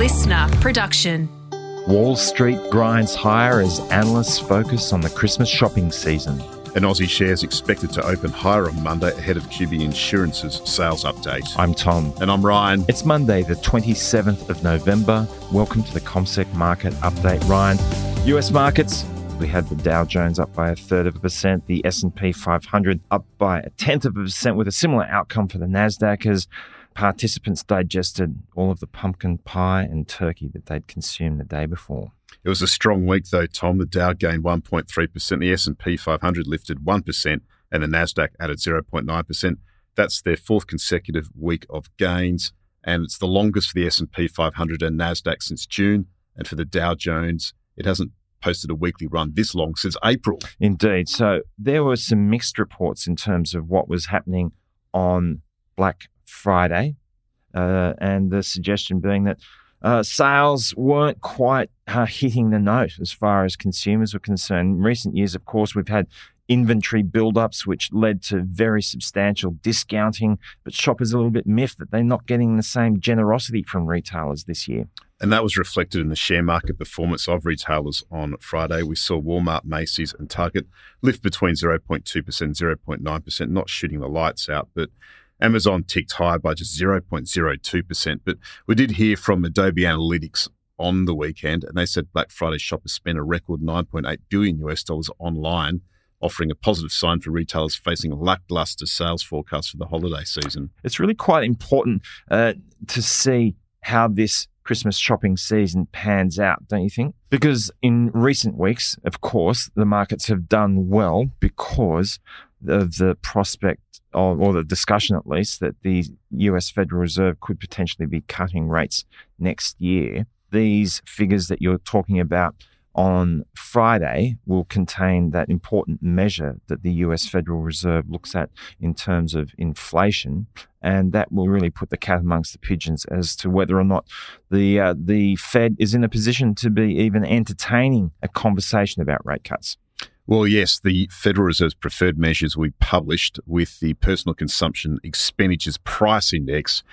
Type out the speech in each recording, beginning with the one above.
listener production. Wall Street grinds higher as analysts focus on the Christmas shopping season. And Aussie shares expected to open higher on Monday ahead of QBE Insurance's sales update. I'm Tom. And I'm Ryan. It's Monday, the 27th of November. Welcome to the CommSec Market Update. Ryan, US markets, we had the Dow Jones up by a third of a percent, the S&P 500 up by a tenth of a percent with a similar outcome for the Nasdaq as participants digested all of the pumpkin pie and turkey that they'd consumed the day before. It was a strong week, though, Tom. The Dow gained 1.3%, the S&P 500 lifted 1%, and the Nasdaq added 0.9%. That's their fourth consecutive week of gains, and it's the longest for the S&P 500 and Nasdaq since June. And for the Dow Jones, it hasn't posted a weekly run this long since April. Indeed. So there were some mixed reports in terms of what was happening on Black Friday, uh, and the suggestion being that uh, sales weren't quite uh, hitting the note as far as consumers were concerned. In recent years, of course, we've had inventory buildups, which led to very substantial discounting, but shoppers are a little bit miffed that they're not getting the same generosity from retailers this year. And that was reflected in the share market performance of retailers on Friday. We saw Walmart, Macy's, and Target lift between 0.2% and 0.9%, not shooting the lights out, but Amazon ticked higher by just 0.02%. But we did hear from Adobe Analytics on the weekend, and they said Black Friday shoppers spent a record 9.8 billion US dollars online, offering a positive sign for retailers facing lackluster sales forecasts for the holiday season. It's really quite important uh, to see how this Christmas shopping season pans out, don't you think? Because in recent weeks, of course, the markets have done well because of the prospect or, or the discussion at least that the US Federal Reserve could potentially be cutting rates next year. These figures that you're talking about on Friday will contain that important measure that the US Federal Reserve looks at in terms of inflation. And that will really put the cat amongst the pigeons as to whether or not the, uh, the Fed is in a position to be even entertaining a conversation about rate cuts. Well, yes, the Federal Reserve's preferred measures we published with the Personal Consumption Expenditures Price Index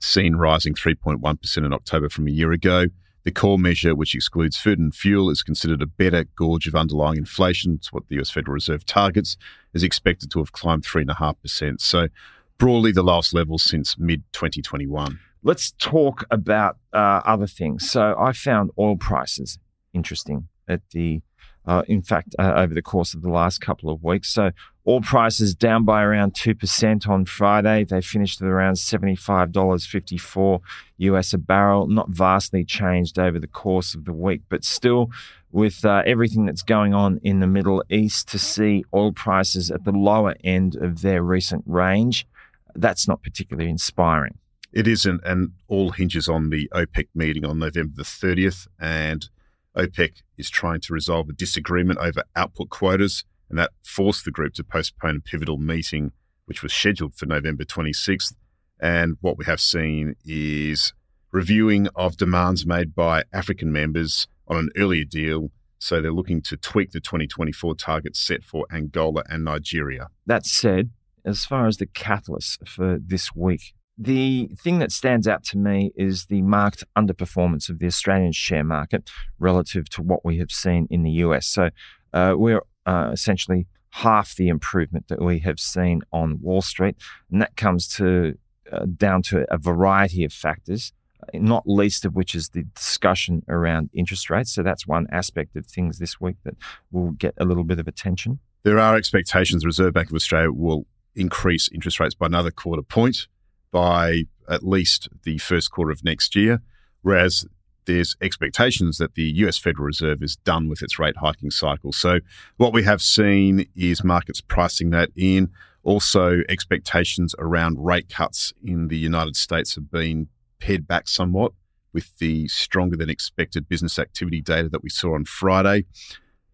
seen rising 3.1% in October from a year ago. The core measure, which excludes food and fuel, is considered a better gauge of underlying inflation. It's what the US Federal Reserve targets, is expected to have climbed 3.5%. So, broadly, the lowest level since mid 2021. Let's talk about uh, other things. So, I found oil prices interesting at the uh, in fact, uh, over the course of the last couple of weeks. So, oil prices down by around 2% on Friday. They finished at around $75.54 US a barrel. Not vastly changed over the course of the week, but still, with uh, everything that's going on in the Middle East, to see oil prices at the lower end of their recent range, that's not particularly inspiring. It isn't, and all hinges on the OPEC meeting on November the 30th. And OPEC is trying to resolve a disagreement over output quotas, and that forced the group to postpone a pivotal meeting, which was scheduled for November 26th. And what we have seen is reviewing of demands made by African members on an earlier deal. So they're looking to tweak the 2024 targets set for Angola and Nigeria. That said, as far as the catalyst for this week, the thing that stands out to me is the marked underperformance of the Australian share market relative to what we have seen in the US. So uh, we're uh, essentially half the improvement that we have seen on Wall Street, and that comes to uh, down to a variety of factors. Not least of which is the discussion around interest rates. So that's one aspect of things this week that will get a little bit of attention. There are expectations the Reserve Bank of Australia will increase interest rates by another quarter point by at least the first quarter of next year, whereas there's expectations that the US Federal Reserve is done with its rate hiking cycle. So what we have seen is markets pricing that in. Also, expectations around rate cuts in the United States have been pared back somewhat with the stronger than expected business activity data that we saw on Friday.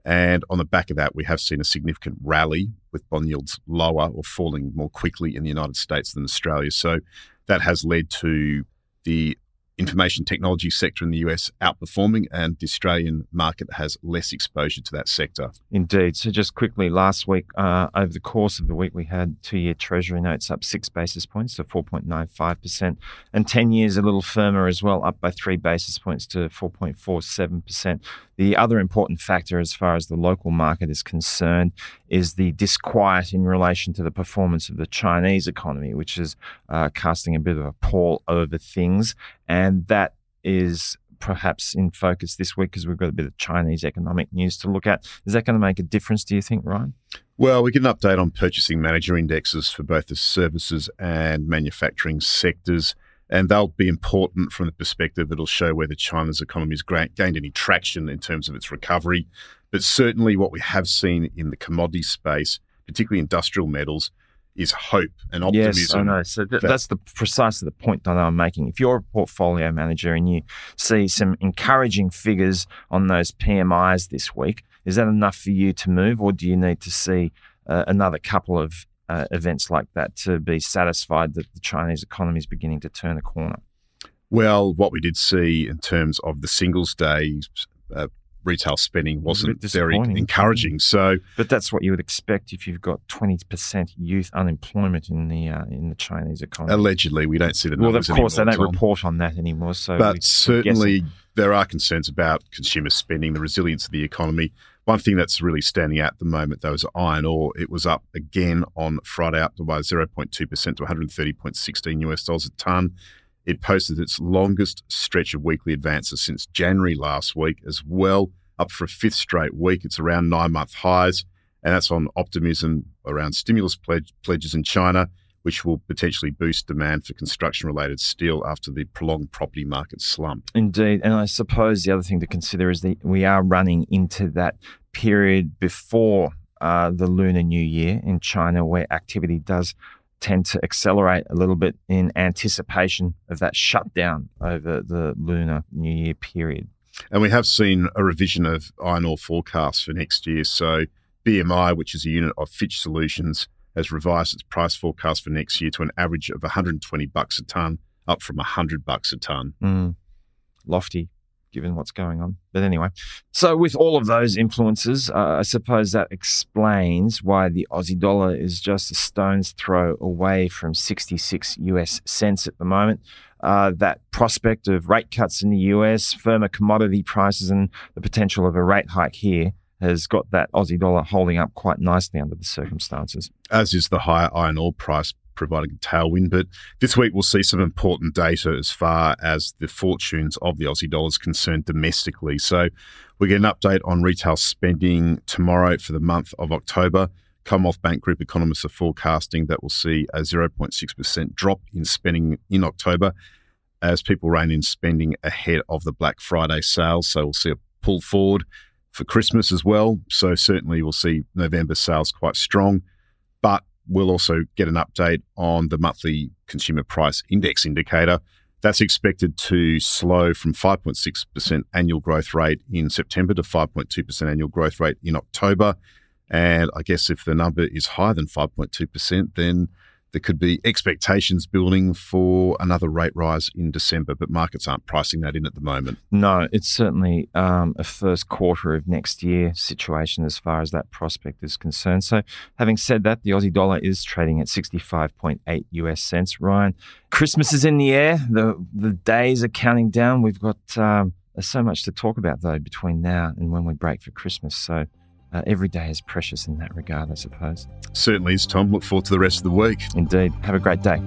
And on the back of that, we have seen a significant rally with bond yields lower or falling more quickly in the United States than Australia. So that has led to the information technology sector in the US outperforming, and the Australian market has less exposure to that sector. Indeed. So, just quickly, last week, uh, over the course of the week, we had two year Treasury notes up six basis points to 4.95%, and 10 years a little firmer as well, up by three basis points to 4.47%. The other important factor, as far as the local market is concerned, is the disquiet in relation to the performance of the Chinese economy, which is uh, casting a bit of a pall over things. And that is perhaps in focus this week because we've got a bit of Chinese economic news to look at. Is that going to make a difference, do you think, Ryan? Well, we get an update on purchasing manager indexes for both the services and manufacturing sectors and they'll be important from the perspective it'll show whether China's economy has gained any traction in terms of its recovery. But certainly, what we have seen in the commodity space, particularly industrial metals, is hope and optimism. Yes, I know. So th- that, that's the precisely the point that I'm making. If you're a portfolio manager and you see some encouraging figures on those PMIs this week, is that enough for you to move, or do you need to see uh, another couple of uh, events like that to be satisfied that the Chinese economy is beginning to turn a corner? Well, what we did see in terms of the singles day uh, retail spending wasn't very encouraging. So, but that's what you would expect if you've got twenty percent youth unemployment in the uh, in the Chinese economy. Allegedly, we don't see the numbers. Well, of course, anymore, they don't Tom. report on that anymore. So, but certainly there are concerns about consumer spending, the resilience of the economy. One thing that's really standing out at the moment, though, is iron ore. It was up again on Friday, up by 0.2% to 130.16 US dollars a tonne. It posted its longest stretch of weekly advances since January last week as well, up for a fifth straight week. It's around nine month highs, and that's on optimism around stimulus pledge, pledges in China, which will potentially boost demand for construction related steel after the prolonged property market slump. Indeed. And I suppose the other thing to consider is that we are running into that period before uh, the Lunar New Year in China where activity does tend to accelerate a little bit in anticipation of that shutdown over the Lunar New Year period. And we have seen a revision of iron ore forecasts for next year. So BMI, which is a unit of Fitch Solutions, has revised its price forecast for next year to an average of 120 bucks a ton, up from 100 bucks a ton. Mm. Lofty, given what's going on. But anyway, so with all of those influences, uh, I suppose that explains why the Aussie dollar is just a stone's throw away from 66 US cents at the moment. Uh, that prospect of rate cuts in the US, firmer commodity prices, and the potential of a rate hike here has got that Aussie dollar holding up quite nicely under the circumstances. As is the higher iron ore price providing a tailwind. But this week we'll see some important data as far as the fortunes of the Aussie dollar is concerned domestically. So we get an update on retail spending tomorrow for the month of October. Commonwealth Bank Group economists are forecasting that we'll see a 0.6% drop in spending in October as people rein in spending ahead of the Black Friday sales. So we'll see a pull forward for Christmas as well. So certainly we'll see November sales quite strong, but we'll also get an update on the monthly consumer price index indicator. That's expected to slow from 5.6% annual growth rate in September to 5.2% annual growth rate in October. And I guess if the number is higher than 5.2%, then there could be expectations building for another rate rise in December, but markets aren't pricing that in at the moment. No, it's certainly um, a first quarter of next year situation as far as that prospect is concerned. So, having said that, the Aussie dollar is trading at 65.8 US cents. Ryan, Christmas is in the air. The, the days are counting down. We've got um, so much to talk about, though, between now and when we break for Christmas. So, uh, every day is precious in that regard, I suppose. Certainly is, Tom. Look forward to the rest of the week. Indeed. Have a great day.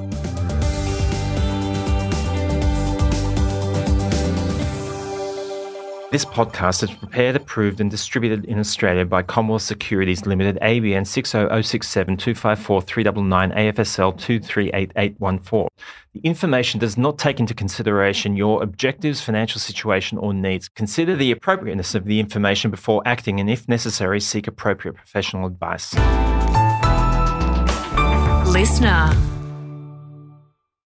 This podcast is prepared, approved, and distributed in Australia by Commonwealth Securities Limited, ABN 60067 254 399 AFSL 238814. The information does not take into consideration your objectives, financial situation, or needs. Consider the appropriateness of the information before acting, and if necessary, seek appropriate professional advice. Listener.